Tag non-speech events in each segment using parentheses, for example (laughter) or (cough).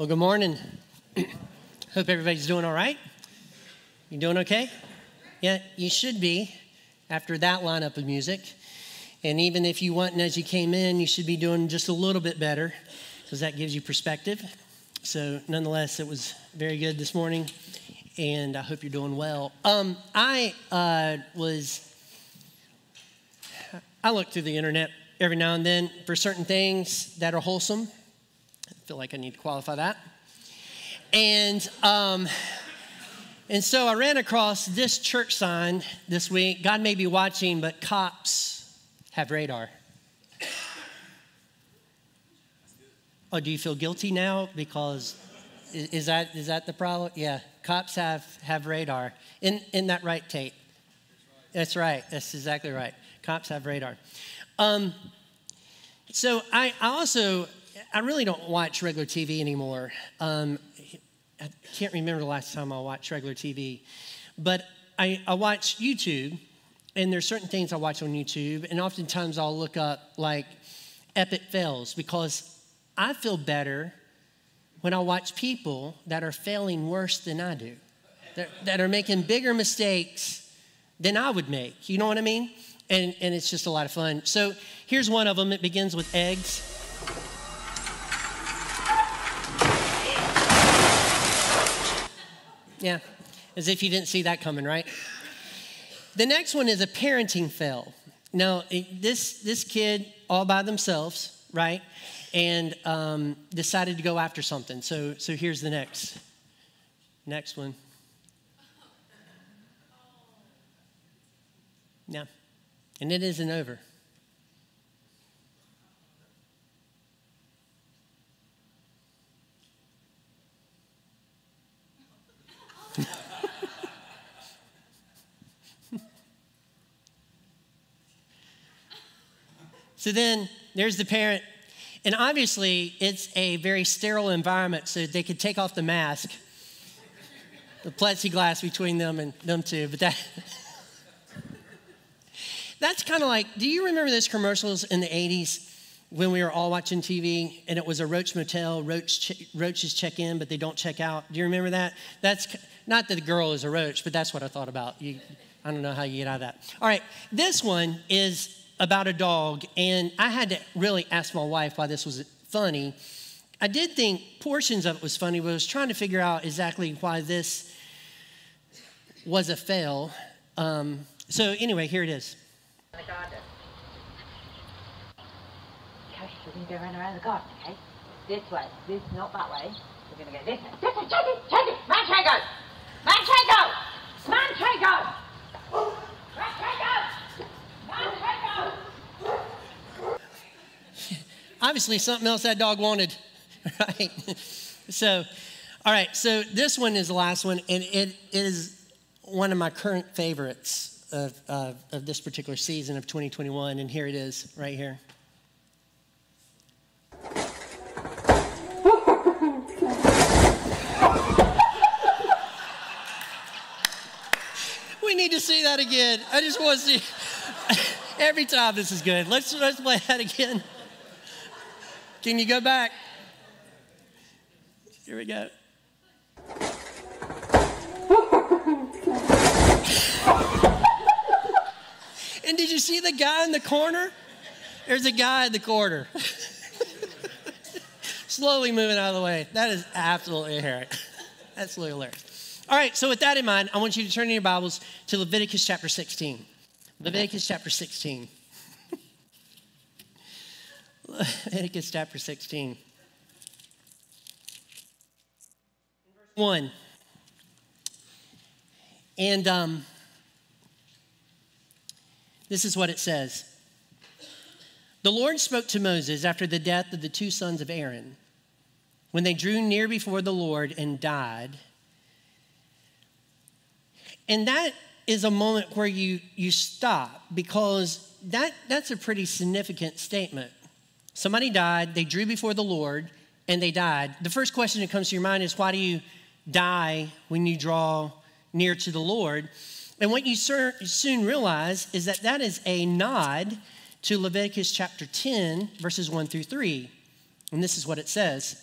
Well, good morning. (clears throat) Hope everybody's doing all right. You doing okay? Yeah, you should be after that lineup of music. And even if you weren't as you came in, you should be doing just a little bit better because that gives you perspective. So, nonetheless, it was very good this morning, and I hope you're doing well. Um, I uh, was, I look through the internet every now and then for certain things that are wholesome feel like I need to qualify that. And um, and so I ran across this church sign this week. God may be watching, but cops have radar. Oh, do you feel guilty now because is, that is that the problem? Yeah, cops have have radar. In in that right, Tate? That's right. That's exactly right. Cops have radar. Um, so I, I also I really don't watch regular TV anymore. Um, I can't remember the last time I watched regular TV, but I, I watch YouTube, and there's certain things I watch on YouTube, and oftentimes I'll look up like epic fails because I feel better when I watch people that are failing worse than I do, that, that are making bigger mistakes than I would make. You know what I mean? And, and it's just a lot of fun. So here's one of them. It begins with eggs. Yeah, as if you didn't see that coming, right? The next one is a parenting fail. Now, this, this kid, all by themselves, right? And um, decided to go after something. So, so here's the next. Next one. Yeah. And it isn't over. So then there's the parent, and obviously it's a very sterile environment, so they could take off the mask, the plexiglass between them and them two, but that. (laughs) That's kind of like, do you remember those commercials in the 80s when we were all watching TV and it was a Roach Motel, roach che- roaches check in, but they don't check out? Do you remember that? That's not that the girl is a roach, but that's what I thought about. You, I don't know how you get out of that. All right, this one is about a dog, and I had to really ask my wife why this was funny. I did think portions of it was funny, but I was trying to figure out exactly why this was a fail. Um, so, anyway, here it is. The garden. Okay, we're going to go around around the garden, okay? This way, this, not that way. We're going to go this way. This way, change it. Manchego! Manchego! Manchego! Obviously, something else that dog wanted, (laughs) right? so, all right, so this one is the last one, and it is one of my current favorites of, of this particular season of 2021, and here it is right here. we need to see that again. I just want to see. (laughs) Every time this is good. Let's, let's play that again. Can you go back? Here we go. (laughs) and did you see the guy in the corner? There's a guy in the corner. (laughs) Slowly moving out of the way. That is absolutely hilarious. Absolutely hilarious. All right, so with that in mind, I want you to turn in your Bibles to Leviticus chapter 16. Leviticus chapter 16. (laughs) Leviticus chapter 16. 1. And um, this is what it says The Lord spoke to Moses after the death of the two sons of Aaron, when they drew near before the Lord and died. And that is a moment where you, you stop because that, that's a pretty significant statement. Somebody died, they drew before the Lord, and they died. The first question that comes to your mind is why do you die when you draw near to the Lord? And what you soon realize is that that is a nod to Leviticus chapter 10, verses 1 through 3. And this is what it says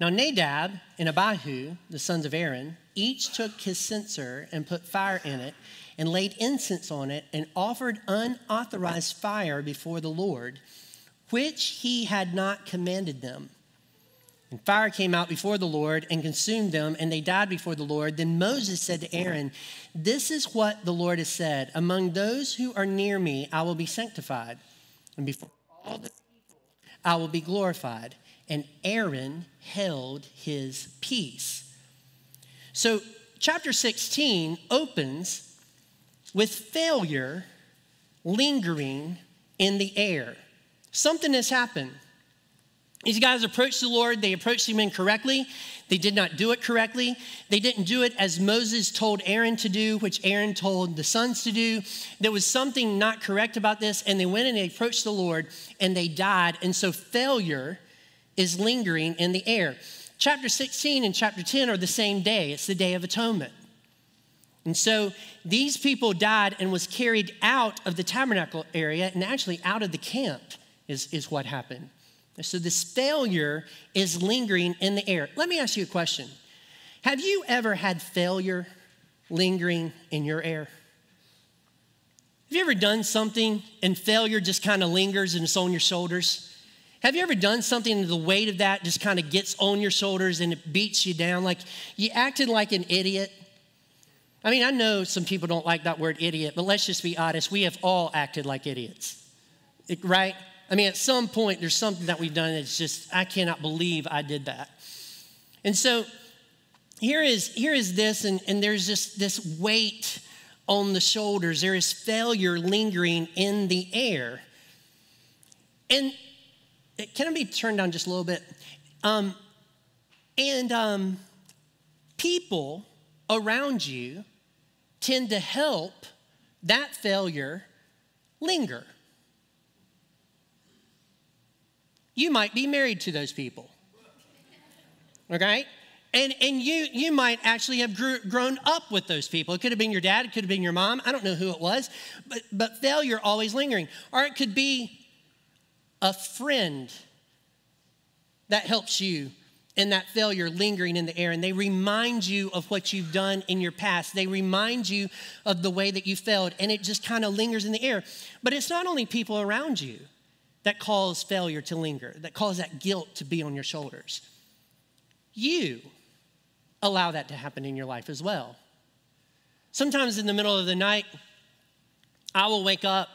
Now, Nadab and Abihu, the sons of Aaron, each took his censer and put fire in it and laid incense on it and offered unauthorized fire before the Lord, which he had not commanded them. And fire came out before the Lord and consumed them, and they died before the Lord. Then Moses said to Aaron, This is what the Lord has said Among those who are near me, I will be sanctified, and before all the people, I will be glorified. And Aaron held his peace. So, chapter 16 opens with failure lingering in the air. Something has happened. These guys approached the Lord, they approached him incorrectly. They did not do it correctly. They didn't do it as Moses told Aaron to do, which Aaron told the sons to do. There was something not correct about this, and they went and they approached the Lord and they died. And so failure is lingering in the air. Chapter 16 and chapter 10 are the same day, it's the Day of Atonement. And so these people died and was carried out of the tabernacle area and actually out of the camp is, is what happened. So this failure is lingering in the air. Let me ask you a question. Have you ever had failure lingering in your air? Have you ever done something and failure just kind of lingers and it's on your shoulders? Have you ever done something and the weight of that just kind of gets on your shoulders and it beats you down? Like you acted like an idiot. I mean, I know some people don't like that word idiot, but let's just be honest. We have all acted like idiots, right? I mean, at some point, there's something that we've done that's just, I cannot believe I did that. And so here is, here is this, and, and there's just this weight on the shoulders. There is failure lingering in the air. And it can I be turned down just a little bit? Um, and um, people around you tend to help that failure linger. you might be married to those people. Okay? And, and you, you might actually have grew, grown up with those people. It could have been your dad, it could have been your mom. I don't know who it was, but, but failure always lingering. Or it could be a friend that helps you in that failure lingering in the air. And they remind you of what you've done in your past. They remind you of the way that you failed, and it just kind of lingers in the air. But it's not only people around you that cause failure to linger, that cause that guilt to be on your shoulders. You allow that to happen in your life as well. Sometimes in the middle of the night, I will wake up,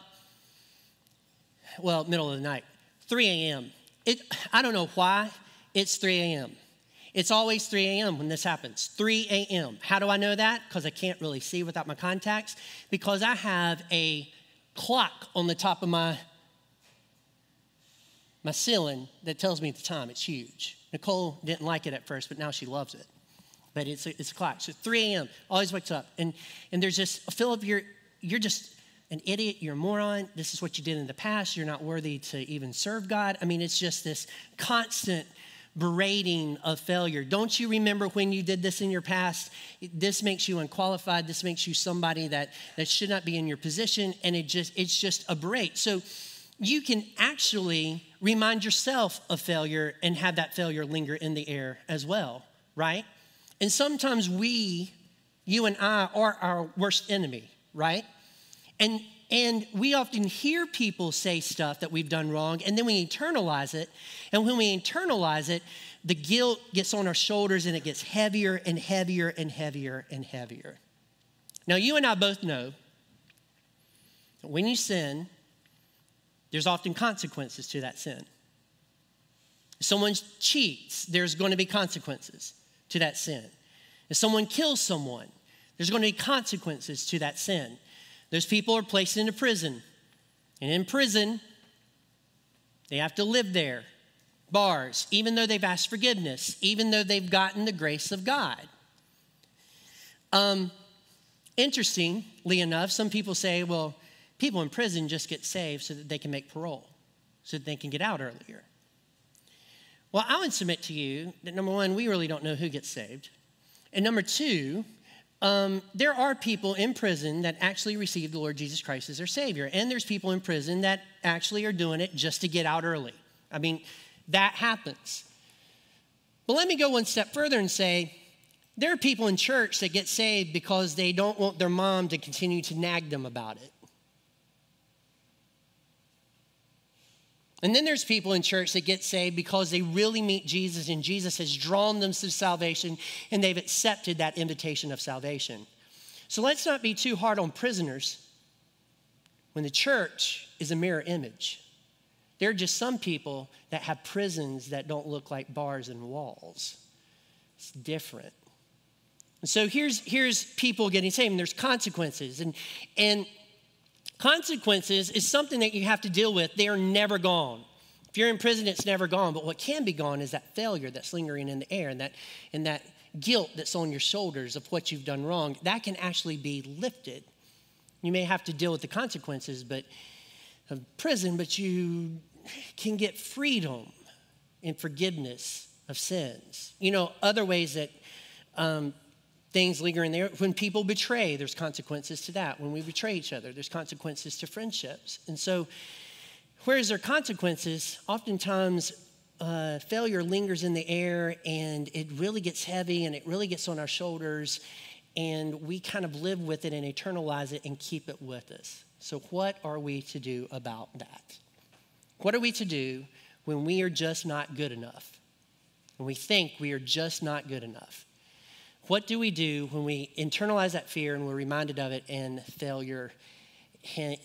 well, middle of the night, 3 a.m. It, I don't know why it's 3 a.m. It's always 3 a.m. when this happens. 3 a.m. How do I know that? Because I can't really see without my contacts. Because I have a clock on the top of my my ceiling that tells me the time. It's huge. Nicole didn't like it at first, but now she loves it. But it's a, it's a clock. So 3 a.m. always wakes up, and and there's just Philip, you're you're just an idiot. You're a moron. This is what you did in the past. You're not worthy to even serve God. I mean, it's just this constant berating of failure. Don't you remember when you did this in your past? This makes you unqualified. This makes you somebody that that should not be in your position, and it just it's just a berate. So you can actually remind yourself of failure and have that failure linger in the air as well, right? And sometimes we, you and I, are our worst enemy, right? And and we often hear people say stuff that we've done wrong, and then we internalize it. And when we internalize it, the guilt gets on our shoulders and it gets heavier and heavier and heavier and heavier. Now, you and I both know that when you sin, there's often consequences to that sin. If someone cheats, there's going to be consequences to that sin. If someone kills someone, there's going to be consequences to that sin. Those people are placed into prison. And in prison, they have to live there, bars, even though they've asked forgiveness, even though they've gotten the grace of God. Um, interestingly enough, some people say, well, people in prison just get saved so that they can make parole, so that they can get out earlier. Well, I would submit to you that number one, we really don't know who gets saved. And number two, um, there are people in prison that actually receive the Lord Jesus Christ as their Savior. And there's people in prison that actually are doing it just to get out early. I mean, that happens. But let me go one step further and say there are people in church that get saved because they don't want their mom to continue to nag them about it. And then there's people in church that get saved because they really meet Jesus and Jesus has drawn them to salvation and they've accepted that invitation of salvation. So let's not be too hard on prisoners when the church is a mirror image. There are just some people that have prisons that don't look like bars and walls. It's different. And so here's, here's people getting saved, and there's consequences. And, and consequences is something that you have to deal with. They are never gone. If you're in prison, it's never gone. But what can be gone is that failure that's lingering in the air and that, and that guilt that's on your shoulders of what you've done wrong. That can actually be lifted. You may have to deal with the consequences but of prison, but you can get freedom and forgiveness of sins. You know, other ways that um, things linger in there. When people betray, there's consequences to that. When we betray each other, there's consequences to friendships. And so, whereas there are consequences, oftentimes uh, failure lingers in the air and it really gets heavy and it really gets on our shoulders, and we kind of live with it and eternalize it and keep it with us. So, what are we to do about that? What are we to do when we are just not good enough? When we think we are just not good enough? What do we do when we internalize that fear and we're reminded of it and failure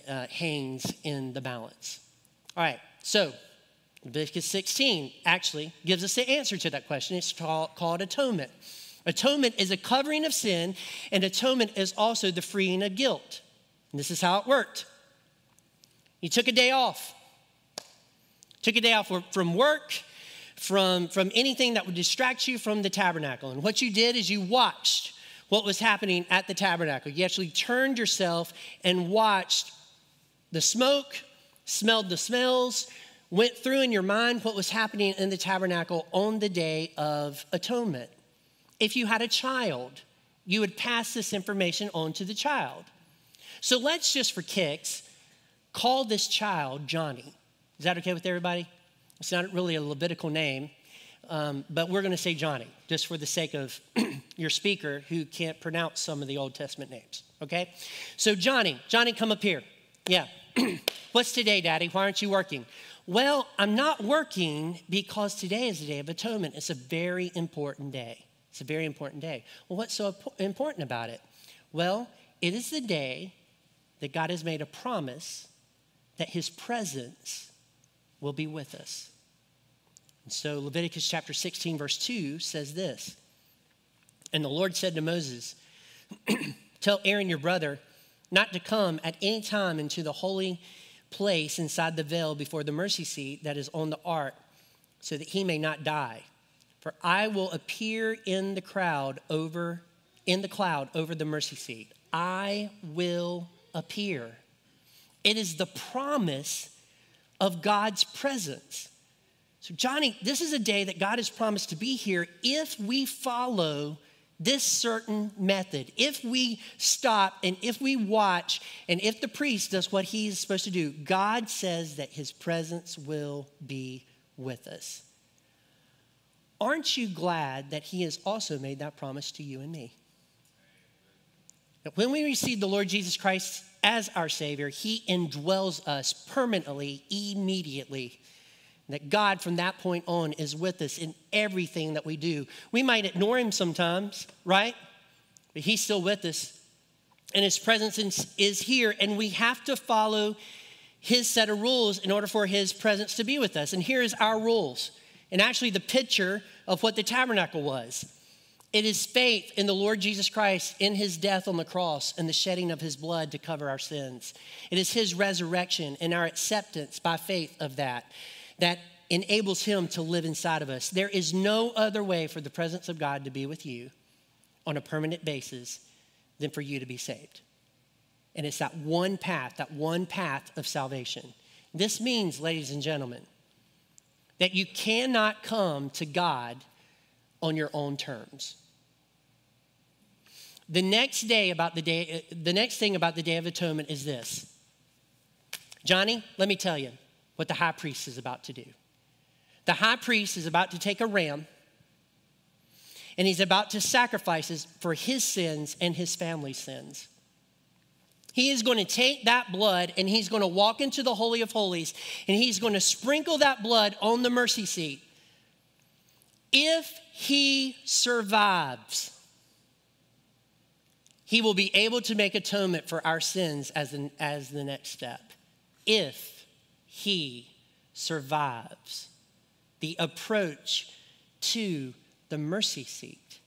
uh, hangs in the balance? All right, so Leviticus 16 actually gives us the answer to that question. It's called atonement. Atonement is a covering of sin, and atonement is also the freeing of guilt. And this is how it worked. You took a day off, took a day off from work, from, from anything that would distract you from the tabernacle. And what you did is you watched what was happening at the tabernacle. You actually turned yourself and watched the smoke, smelled the smells, went through in your mind what was happening in the tabernacle on the day of atonement. If you had a child, you would pass this information on to the child. So let's just for kicks call this child Johnny. Is that okay with everybody? It's not really a Levitical name, um, but we're going to say Johnny, just for the sake of (clears throat) your speaker who can't pronounce some of the Old Testament names, okay? So, Johnny, Johnny, come up here. Yeah. (clears throat) What's today, Daddy? Why aren't you working? Well, I'm not working because today is the day of atonement. It's a very important day. It's a very important day. Well, what's so important about it? Well, it is the day that God has made a promise that his presence will be with us. And so Leviticus chapter 16, verse 2 says this And the Lord said to Moses, (clears throat) Tell Aaron your brother not to come at any time into the holy place inside the veil before the mercy seat that is on the ark, so that he may not die. For I will appear in the crowd over in the cloud over the mercy seat. I will appear. It is the promise of God's presence. So, Johnny, this is a day that God has promised to be here if we follow this certain method. If we stop and if we watch and if the priest does what he's supposed to do, God says that his presence will be with us. Aren't you glad that he has also made that promise to you and me? That when we receive the Lord Jesus Christ as our Savior, He indwells us permanently, immediately. That God, from that point on, is with us in everything that we do. We might ignore Him sometimes, right? But He's still with us. And His presence is here, and we have to follow His set of rules in order for His presence to be with us. And here's our rules. And actually, the picture of what the tabernacle was. It is faith in the Lord Jesus Christ in his death on the cross and the shedding of his blood to cover our sins. It is his resurrection and our acceptance by faith of that that enables him to live inside of us. There is no other way for the presence of God to be with you on a permanent basis than for you to be saved. And it's that one path, that one path of salvation. This means, ladies and gentlemen, that you cannot come to God on your own terms. The next day about the day, uh, the next thing about the Day of Atonement is this. Johnny, let me tell you what the high priest is about to do. The high priest is about to take a ram and he's about to sacrifice for his sins and his family's sins. He is going to take that blood and he's going to walk into the Holy of Holies and he's going to sprinkle that blood on the mercy seat. If he survives, he will be able to make atonement for our sins as, an, as the next step. If he survives the approach to the mercy seat.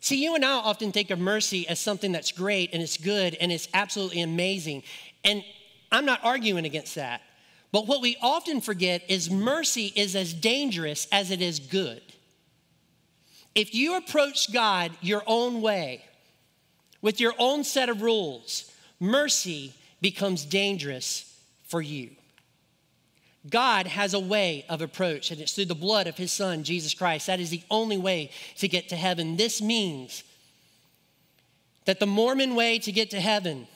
See, you and I often think of mercy as something that's great and it's good and it's absolutely amazing. And I'm not arguing against that. But what we often forget is mercy is as dangerous as it is good. If you approach God your own way, with your own set of rules, mercy becomes dangerous for you. God has a way of approach, and it's through the blood of his son, Jesus Christ. That is the only way to get to heaven. This means that the Mormon way to get to heaven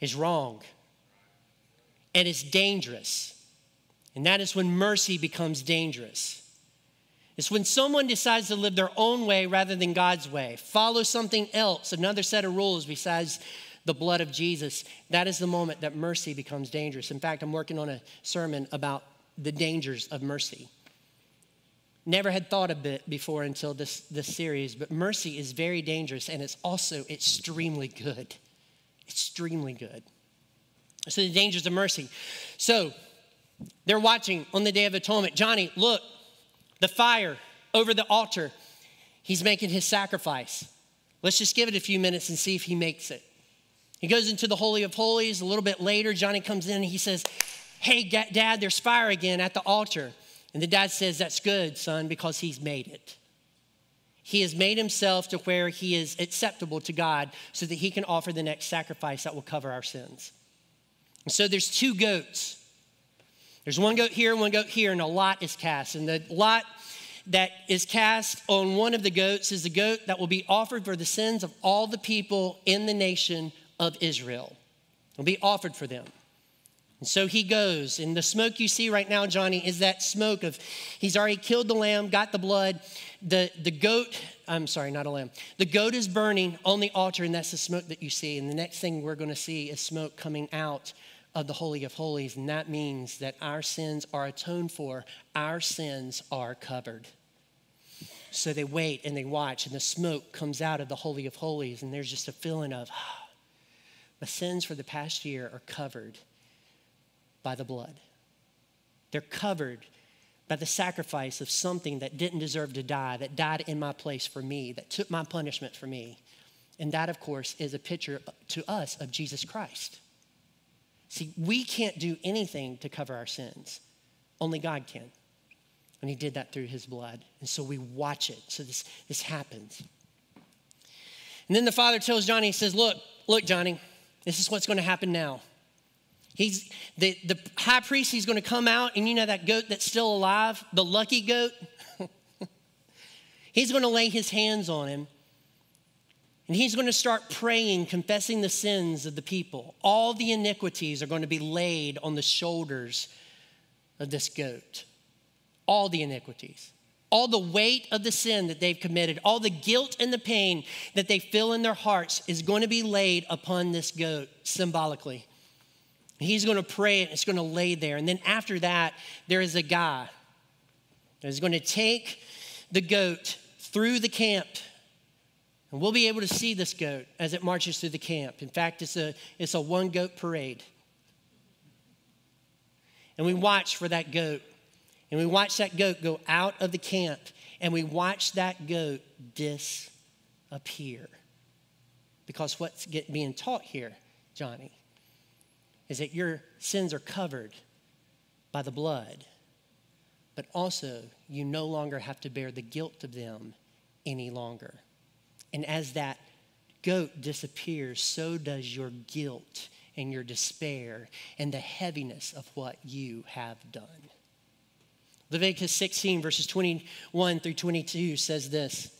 is wrong and it's dangerous. And that is when mercy becomes dangerous. It's when someone decides to live their own way rather than God's way, follow something else, another set of rules besides the blood of Jesus, that is the moment that mercy becomes dangerous. In fact, I'm working on a sermon about the dangers of mercy. Never had thought of it before until this, this series, but mercy is very dangerous and it's also extremely good. Extremely good. So, the dangers of mercy. So, they're watching on the Day of Atonement. Johnny, look, the fire over the altar. He's making his sacrifice. Let's just give it a few minutes and see if he makes it. He goes into the Holy of Holies. A little bit later, Johnny comes in and he says, Hey, dad, there's fire again at the altar. And the dad says, That's good, son, because he's made it. He has made himself to where he is acceptable to God so that he can offer the next sacrifice that will cover our sins. And so there's two goats. There's one goat here, and one goat here, and a lot is cast. And the lot that is cast on one of the goats is the goat that will be offered for the sins of all the people in the nation of Israel. It'll be offered for them. And so he goes, and the smoke you see right now, Johnny, is that smoke of he's already killed the lamb, got the blood. The, the goat, I'm sorry, not a lamb. The goat is burning on the altar, and that's the smoke that you see. And the next thing we're going to see is smoke coming out of the Holy of Holies, and that means that our sins are atoned for, our sins are covered. So they wait and they watch, and the smoke comes out of the Holy of Holies, and there's just a feeling of, ah, my sins for the past year are covered by the blood. They're covered by the sacrifice of something that didn't deserve to die, that died in my place for me, that took my punishment for me. And that, of course, is a picture to us of Jesus Christ. See, we can't do anything to cover our sins, only God can. And He did that through His blood. And so we watch it. So this, this happens. And then the father tells Johnny, He says, Look, look, Johnny, this is what's going to happen now. He's the, the high priest, he's going to come out, and you know that goat that's still alive, the lucky goat? (laughs) he's going to lay his hands on him. And he's going to start praying, confessing the sins of the people. All the iniquities are going to be laid on the shoulders of this goat. All the iniquities all the weight of the sin that they've committed, all the guilt and the pain that they feel in their hearts is going to be laid upon this goat symbolically. He's going to pray it, it's going to lay there. And then after that, there is a guy that is going to take the goat through the camp. And we'll be able to see this goat as it marches through the camp. In fact, it's a, it's a one goat parade. And we watch for that goat and we watch that goat go out of the camp and we watch that goat disappear. Because what's get, being taught here, Johnny, is that your sins are covered by the blood, but also you no longer have to bear the guilt of them any longer. And as that goat disappears, so does your guilt and your despair and the heaviness of what you have done. Leviticus 16, verses 21 through 22 says this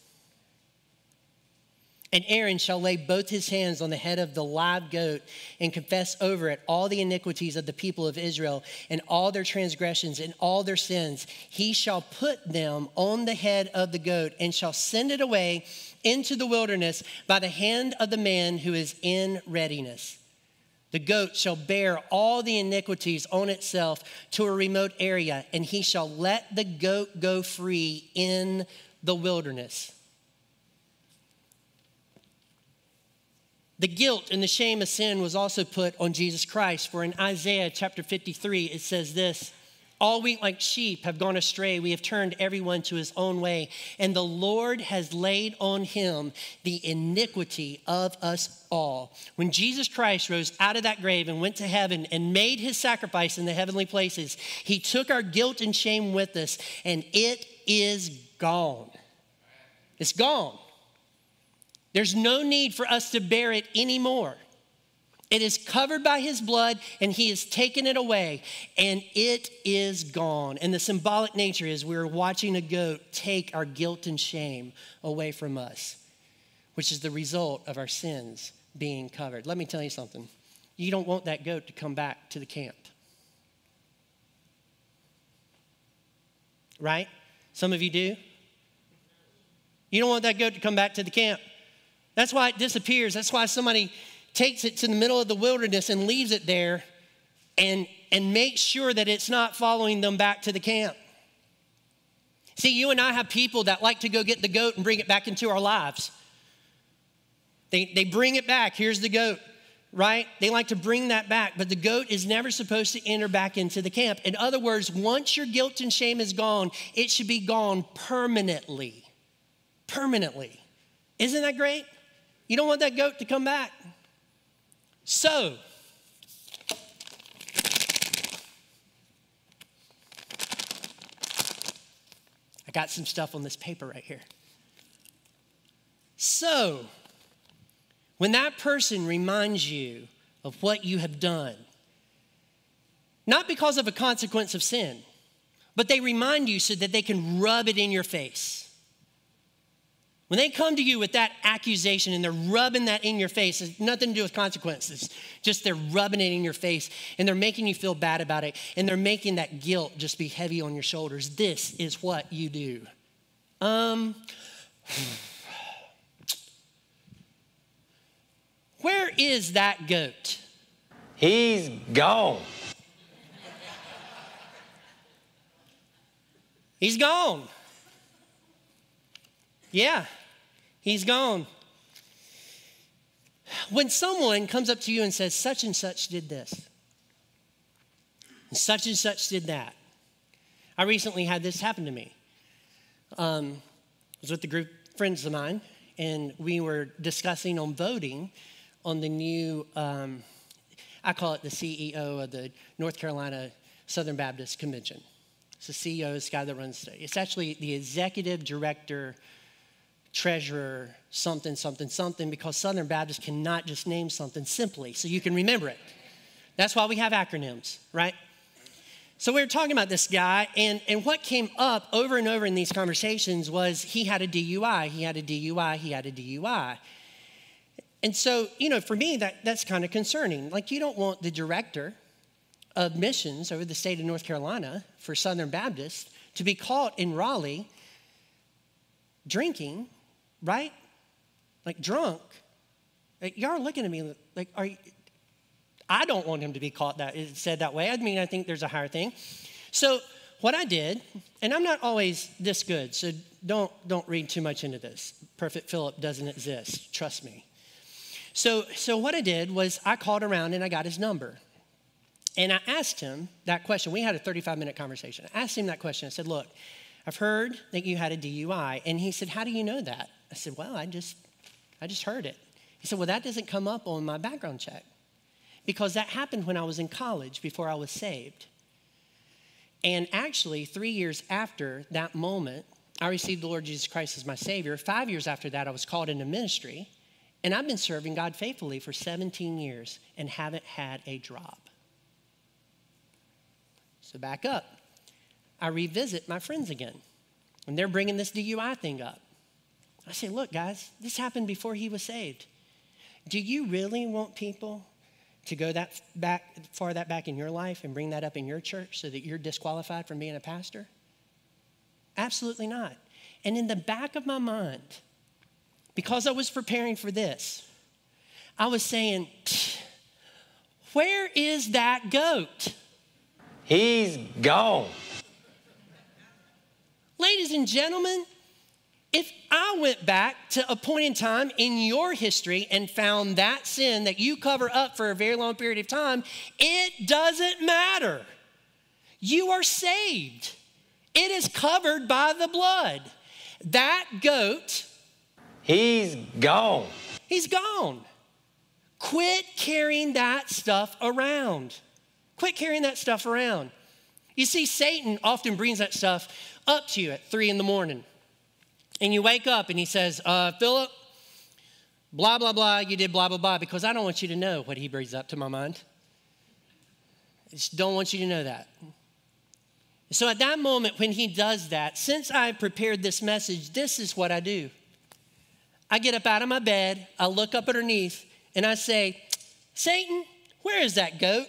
And Aaron shall lay both his hands on the head of the live goat and confess over it all the iniquities of the people of Israel and all their transgressions and all their sins. He shall put them on the head of the goat and shall send it away into the wilderness by the hand of the man who is in readiness. The goat shall bear all the iniquities on itself to a remote area, and he shall let the goat go free in the wilderness. The guilt and the shame of sin was also put on Jesus Christ. For in Isaiah chapter 53, it says this All we like sheep have gone astray. We have turned everyone to his own way. And the Lord has laid on him the iniquity of us all. When Jesus Christ rose out of that grave and went to heaven and made his sacrifice in the heavenly places, he took our guilt and shame with us, and it is gone. It's gone. There's no need for us to bear it anymore. It is covered by his blood, and he has taken it away, and it is gone. And the symbolic nature is we're watching a goat take our guilt and shame away from us, which is the result of our sins being covered. Let me tell you something you don't want that goat to come back to the camp. Right? Some of you do. You don't want that goat to come back to the camp. That's why it disappears. That's why somebody takes it to the middle of the wilderness and leaves it there and, and makes sure that it's not following them back to the camp. See, you and I have people that like to go get the goat and bring it back into our lives. They, they bring it back. Here's the goat, right? They like to bring that back, but the goat is never supposed to enter back into the camp. In other words, once your guilt and shame is gone, it should be gone permanently. Permanently. Isn't that great? You don't want that goat to come back. So, I got some stuff on this paper right here. So, when that person reminds you of what you have done, not because of a consequence of sin, but they remind you so that they can rub it in your face when they come to you with that accusation and they're rubbing that in your face, it's nothing to do with consequences. Just they're rubbing it in your face and they're making you feel bad about it and they're making that guilt just be heavy on your shoulders. This is what you do. Um, (sighs) where is that goat? He's gone. He's gone. Yeah, he's gone. When someone comes up to you and says, such and such did this, and such and such did that, I recently had this happen to me. Um, I was with a group of friends of mine, and we were discussing on voting on the new, um, I call it the CEO of the North Carolina Southern Baptist Convention. It's the CEO, this guy that runs the It's actually the executive director treasurer, something, something, something, because Southern Baptists cannot just name something simply so you can remember it. That's why we have acronyms, right? So we were talking about this guy, and, and what came up over and over in these conversations was he had a DUI, he had a DUI, he had a DUI. And so, you know, for me, that, that's kind of concerning. Like, you don't want the director of missions over the state of North Carolina for Southern Baptists to be caught in Raleigh drinking right? Like drunk. Like, y'all are looking at me like, are you, I don't want him to be caught that said that way. I mean, I think there's a higher thing. So what I did, and I'm not always this good, so don't don't read too much into this. Perfect Philip doesn't exist. Trust me. So so what I did was I called around and I got his number. And I asked him that question. We had a 35 minute conversation. I asked him that question. I said, Look, I've heard that you had a DUI. And he said, How do you know that? I said, Well, I just, I just heard it. He said, Well, that doesn't come up on my background check because that happened when I was in college before I was saved. And actually, three years after that moment, I received the Lord Jesus Christ as my Savior. Five years after that, I was called into ministry. And I've been serving God faithfully for 17 years and haven't had a drop. So back up. I revisit my friends again, and they're bringing this DUI thing up. I say, look, guys, this happened before he was saved. Do you really want people to go that back far that back in your life and bring that up in your church so that you're disqualified from being a pastor? Absolutely not. And in the back of my mind, because I was preparing for this, I was saying, where is that goat? He's gone. Ladies and gentlemen, if I went back to a point in time in your history and found that sin that you cover up for a very long period of time, it doesn't matter. You are saved, it is covered by the blood. That goat, He's gone. he's gone. Quit carrying that stuff around. Quit carrying that stuff around. You see, Satan often brings that stuff up to you at three in the morning. And you wake up and he says, uh, Philip, blah, blah, blah, you did blah, blah, blah, because I don't want you to know what he brings up to my mind. I just don't want you to know that. So at that moment when he does that, since I prepared this message, this is what I do. I get up out of my bed, I look up underneath, and I say, Satan, where is that goat?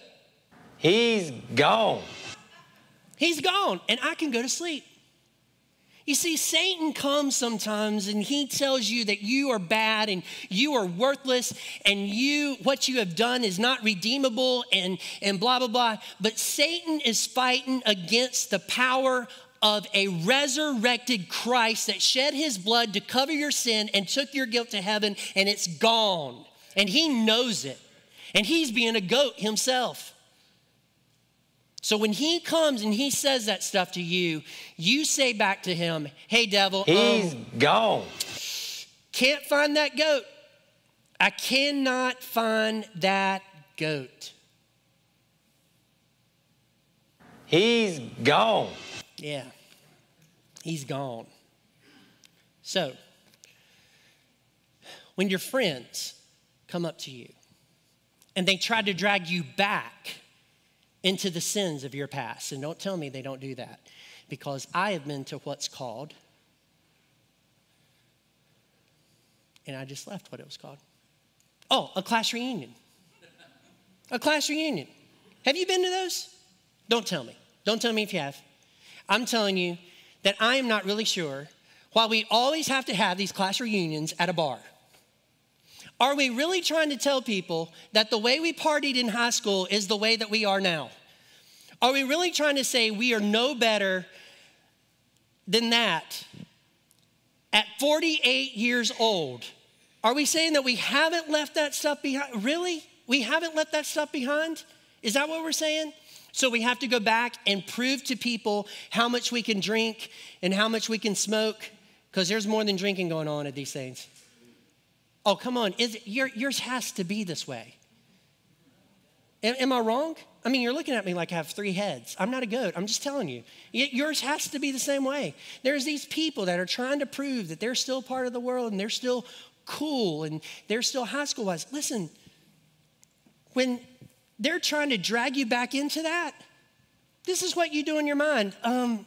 He's gone. He's gone, and I can go to sleep. You see, Satan comes sometimes and he tells you that you are bad and you are worthless and you what you have done is not redeemable and, and blah blah blah. But Satan is fighting against the power of a resurrected Christ that shed his blood to cover your sin and took your guilt to heaven, and it's gone. And he knows it. And he's being a goat himself. So when he comes and he says that stuff to you, you say back to him, Hey, devil, He's um, gone. can't find that goat. I cannot find that goat. He's gone. Yeah, he's gone. So, when your friends come up to you and they try to drag you back into the sins of your past, and don't tell me they don't do that, because I have been to what's called, and I just left what it was called. Oh, a class reunion. A class reunion. Have you been to those? Don't tell me. Don't tell me if you have. I'm telling you that I am not really sure why we always have to have these class reunions at a bar. Are we really trying to tell people that the way we partied in high school is the way that we are now? Are we really trying to say we are no better than that at 48 years old? Are we saying that we haven't left that stuff behind? Really? We haven't left that stuff behind? Is that what we're saying? So we have to go back and prove to people how much we can drink and how much we can smoke, because there's more than drinking going on at these things. Oh, come on. Is it, your, yours has to be this way. Am, am, I wrong? I mean, you're looking at me like I have three heads. I'm not a goat. I'm just telling you. Yours has to be the same way. There's these people that are trying to prove that they're still part of the world and they're still cool and they're still high school wise. Listen, when they're trying to drag you back into that, this is what you do in your mind. Um,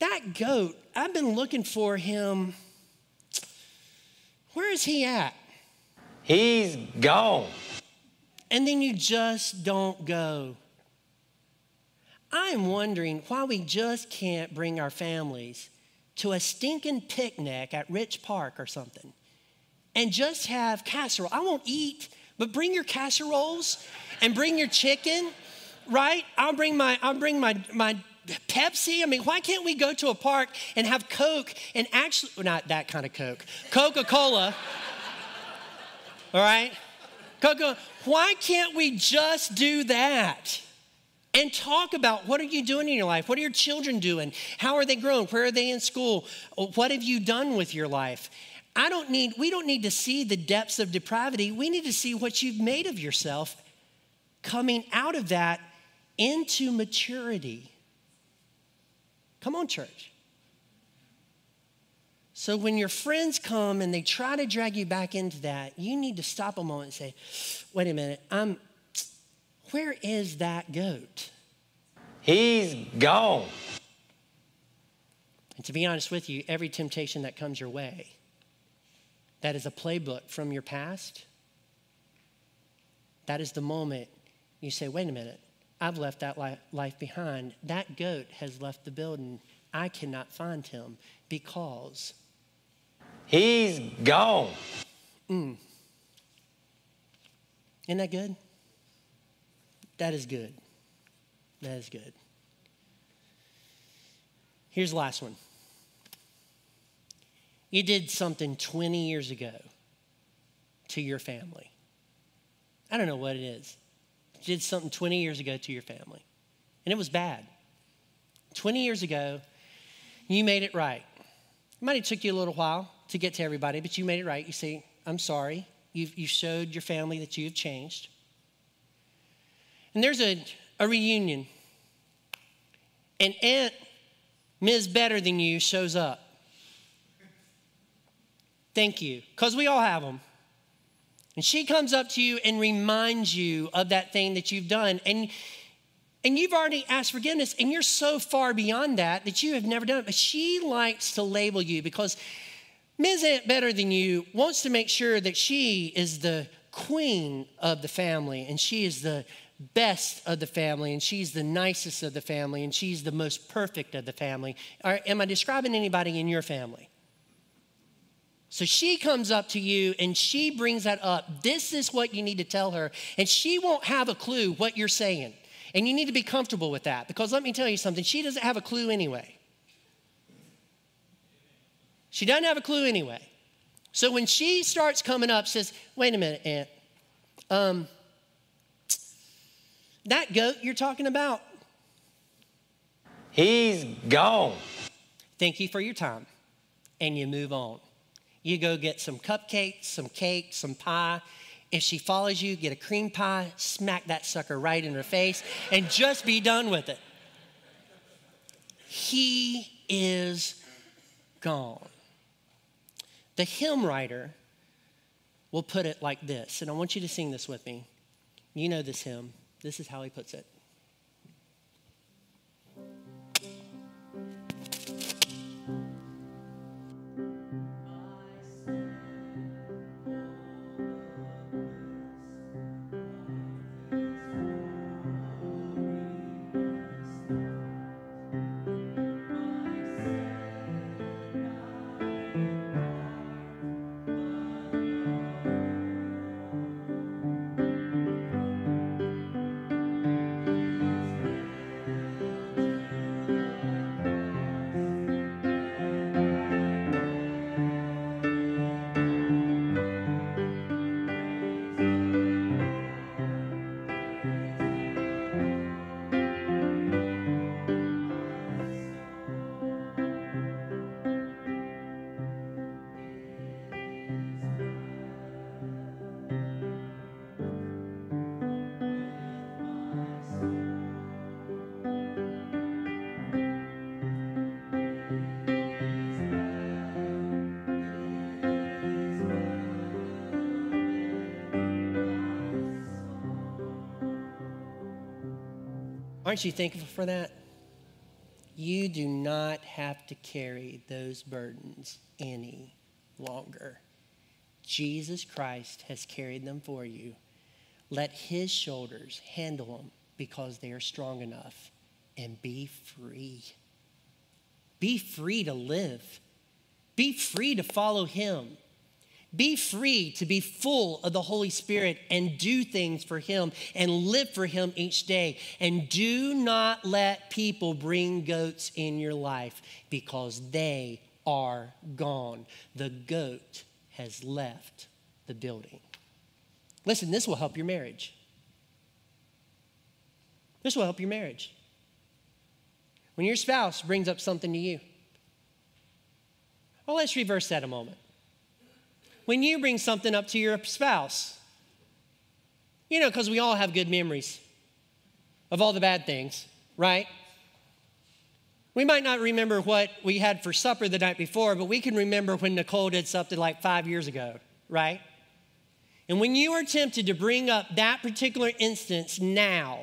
that goat, I've been looking for him. Where is he at? He's gone. And then you just don't go. I'm wondering why we just can't bring our families to a stinking picnic at Rich Park or something and just have casserole. I won't eat, but bring your casseroles and bring your chicken, right? I'll bring my I'll bring my my Pepsi. I mean, why can't we go to a park and have Coke and actually not that kind of Coke, Coca-Cola. (laughs) all right? Coca, why can't we just do that? And talk about what are you doing in your life? What are your children doing? How are they growing? Where are they in school? What have you done with your life? I don't need, we don't need to see the depths of depravity. We need to see what you've made of yourself coming out of that into maturity. Come on, church. So when your friends come and they try to drag you back into that, you need to stop a moment and say, wait a minute, I'm, where is that goat? He's gone. And to be honest with you, every temptation that comes your way that is a playbook from your past, that is the moment you say, wait a minute, I've left that life behind. That goat has left the building. I cannot find him because he's gone. Mm. Isn't that good? That is good. That is good. Here's the last one. You did something 20 years ago to your family. I don't know what it is. Did something 20 years ago to your family, and it was bad. 20 years ago, you made it right. It might have took you a little while to get to everybody, but you made it right. You say, I'm sorry. You've, you showed your family that you have changed. And there's a, a reunion. And Aunt Ms. Better Than You shows up. Thank you. Because we all have them. And she comes up to you and reminds you of that thing that you've done. And, and you've already asked forgiveness, and you're so far beyond that that you have never done it. But she likes to label you because Ms. Aunt Better Than You wants to make sure that she is the queen of the family and she is the best of the family and she's the nicest of the family and she's the most perfect of the family. Am I describing anybody in your family? So she comes up to you and she brings that up. This is what you need to tell her. And she won't have a clue what you're saying. And you need to be comfortable with that because let me tell you something, she doesn't have a clue anyway. She doesn't have a clue anyway. So when she starts coming up, says, wait a minute, Aunt, um, that goat you're talking about, he's gone. Thank you for your time. And you move on. You go get some cupcakes, some cake, some pie. If she follows you, get a cream pie, smack that sucker right in her face, and just be done with it. He is gone. The hymn writer will put it like this, and I want you to sing this with me. You know this hymn. This is how he puts it. Aren't you thankful for that? You do not have to carry those burdens any longer. Jesus Christ has carried them for you. Let his shoulders handle them because they are strong enough and be free. Be free to live. Be free to follow him. Be free to be full of the Holy Spirit and do things for Him and live for Him each day. And do not let people bring goats in your life because they are gone. The goat has left the building. Listen, this will help your marriage. This will help your marriage. When your spouse brings up something to you, well, let's reverse that a moment when you bring something up to your spouse. You know, because we all have good memories of all the bad things, right? We might not remember what we had for supper the night before, but we can remember when Nicole did something like five years ago, right? And when you are tempted to bring up that particular instance now,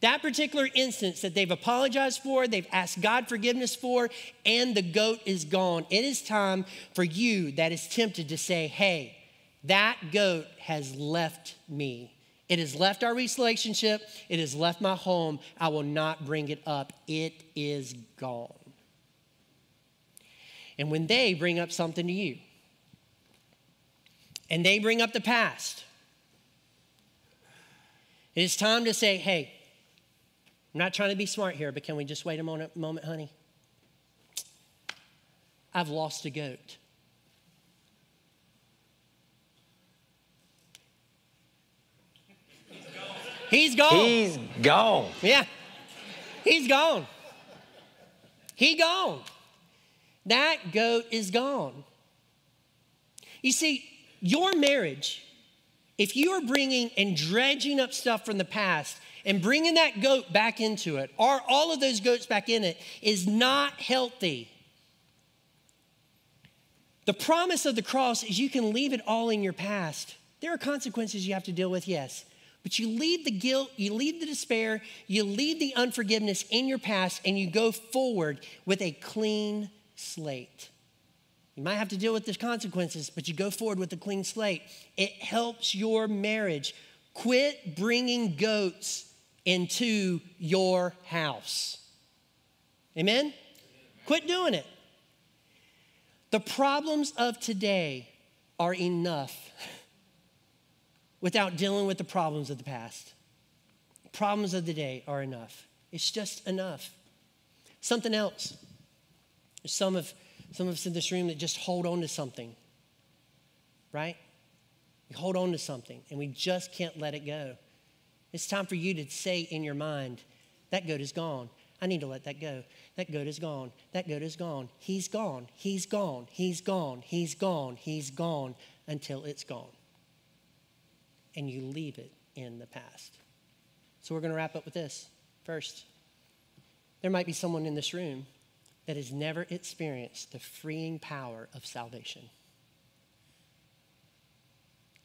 That particular instance that they've apologized for, they've asked God forgiveness for, and the goat is gone. It is time for you that is tempted to say, hey, that goat has left me. It has left our relationship. It has left my home. I will not bring it up. It is gone. And when they bring up something to you, and they bring up the past, it is time to say, hey, I'm not trying to be smart here, but can we just wait a moment, moment honey? I've lost a goat. He's gone. He's gone. Yeah. He's gone. He gone. That goat is gone. You see, your marriage, if you are bringing and dredging up stuff from the past and bringing that goat back into it, or all of those goats back in it, is not healthy. The promise of the cross is you can leave it all in your past. There are consequences you have to deal with, yes. But you leave the guilt, you leave the despair, you leave the unforgiveness in your past, and you go forward with a clean slate. You might have to deal with the consequences, but you go forward with a clean slate. It helps your marriage. Quit bringing goats into your house. Amen? Quit doing it. The problems of today are enough (laughs) without dealing with the problems of the past. Problems of the day are enough. It's just enough. Something else. some of some of us in this room that just hold on to something, right? You hold on to something and we just can't let it go. It's time for you to say in your mind, that goat is gone. I need to let that go. That goat is gone. That goat is gone. He's gone. He's gone. He's gone. He's gone. He's gone until it's gone and you leave it in the past. So we're going to wrap up with this. First, there might be someone in this room that has never experienced the freeing power of salvation.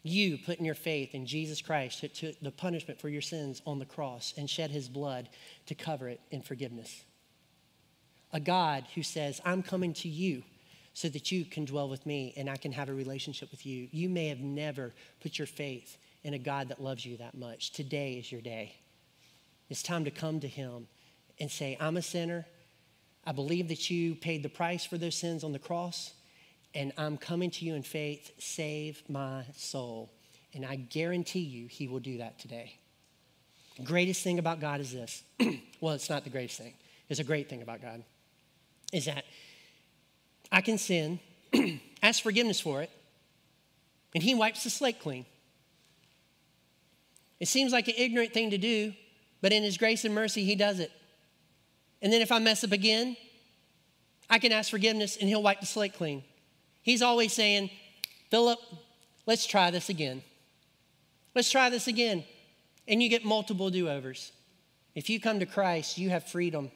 You putting your faith in Jesus Christ who took the punishment for your sins on the cross and shed his blood to cover it in forgiveness. A God who says, I'm coming to you so that you can dwell with me and I can have a relationship with you. You may have never put your faith in a God that loves you that much. Today is your day. It's time to come to Him and say, I'm a sinner. I believe that you paid the price for those sins on the cross, and I'm coming to you in faith. Save my soul. And I guarantee you, He will do that today. The greatest thing about God is this (clears throat) well, it's not the greatest thing, it's a great thing about God, is that I can sin, (clears throat) ask forgiveness for it, and He wipes the slate clean. It seems like an ignorant thing to do, but in His grace and mercy, He does it. And then if I mess up again, I can ask forgiveness and He'll wipe the slate clean. He's always saying, Philip, let's try this again. Let's try this again. And you get multiple do overs. If you come to Christ, you have freedom.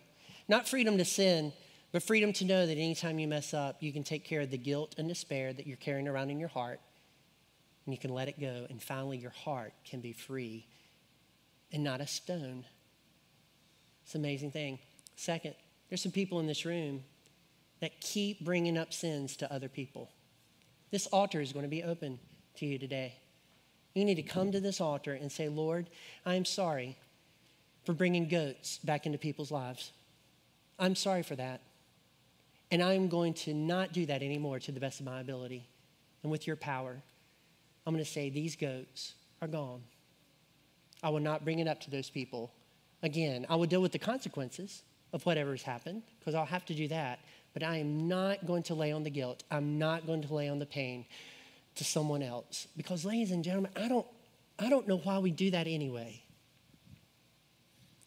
Not freedom to sin, but freedom to know that anytime you mess up, you can take care of the guilt and despair that you're carrying around in your heart and you can let it go, and finally your heart can be free and not a stone. It's an amazing thing. Second, there's some people in this room that keep bringing up sins to other people. This altar is going to be open to you today. You need to come to this altar and say, Lord, I am sorry for bringing goats back into people's lives. I'm sorry for that. And I'm going to not do that anymore to the best of my ability and with your power. I'm going to say, These goats are gone. I will not bring it up to those people again. I will deal with the consequences of whatever has happened because I'll have to do that. But I am not going to lay on the guilt. I'm not going to lay on the pain to someone else. Because, ladies and gentlemen, I don't, I don't know why we do that anyway.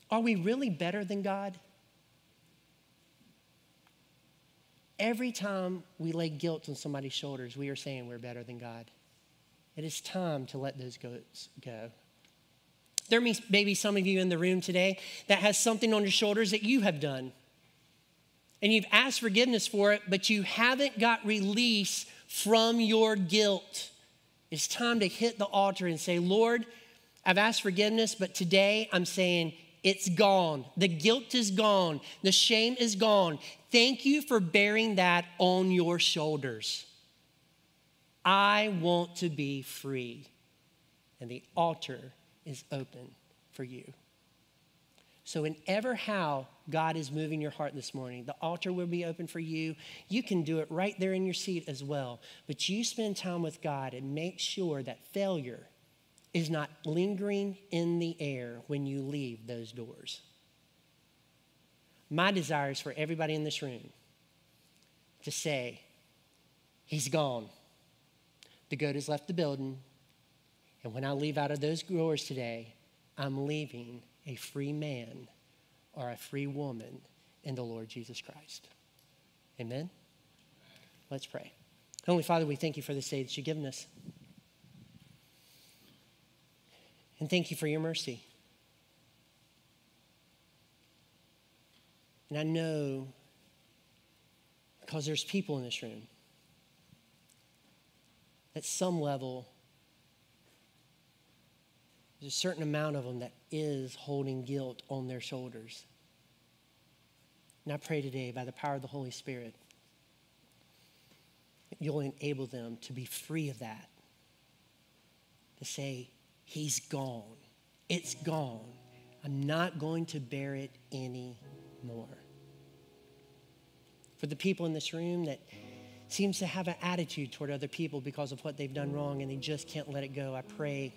Are we really better than God? Every time we lay guilt on somebody's shoulders, we are saying we're better than God. It is time to let those goats go. There may be some of you in the room today that has something on your shoulders that you have done. And you've asked forgiveness for it, but you haven't got release from your guilt. It's time to hit the altar and say, Lord, I've asked forgiveness, but today I'm saying It's gone. The guilt is gone. The shame is gone. Thank you for bearing that on your shoulders. I want to be free. And the altar is open for you. So, in ever how God is moving your heart this morning, the altar will be open for you. You can do it right there in your seat as well. But you spend time with God and make sure that failure is not lingering in the air when you leave those doors. My desire is for everybody in this room to say, He's gone. The goat has left the building. And when I leave out of those doors today, I'm leaving a free man or a free woman in the Lord Jesus Christ. Amen? Let's pray. Holy Father, we thank you for this day that you've given us. And thank you for your mercy. And I know because there's people in this room at some level, there's a certain amount of them that is holding guilt on their shoulders. And I pray today, by the power of the Holy Spirit, you'll enable them to be free of that, to say, He's gone. It's gone. I'm not going to bear it anymore. For the people in this room that seems to have an attitude toward other people because of what they've done wrong and they just can't let it go, I pray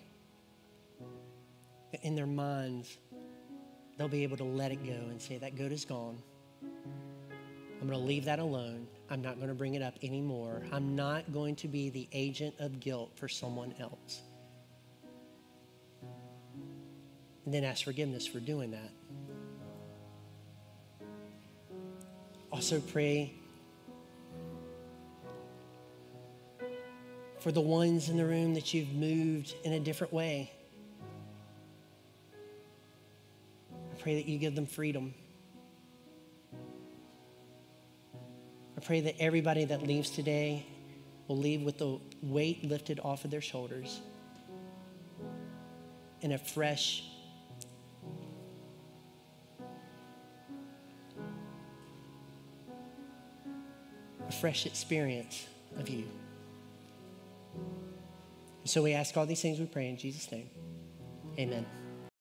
that in their minds they'll be able to let it go and say, That goat is gone. I'm going to leave that alone. I'm not going to bring it up anymore. I'm not going to be the agent of guilt for someone else. and then ask forgiveness for doing that. Also, pray for the ones in the room that you've moved in a different way. Pray that you give them freedom. I pray that everybody that leaves today will leave with the weight lifted off of their shoulders and a fresh a fresh experience of you. so we ask all these things we pray in Jesus' name. Amen.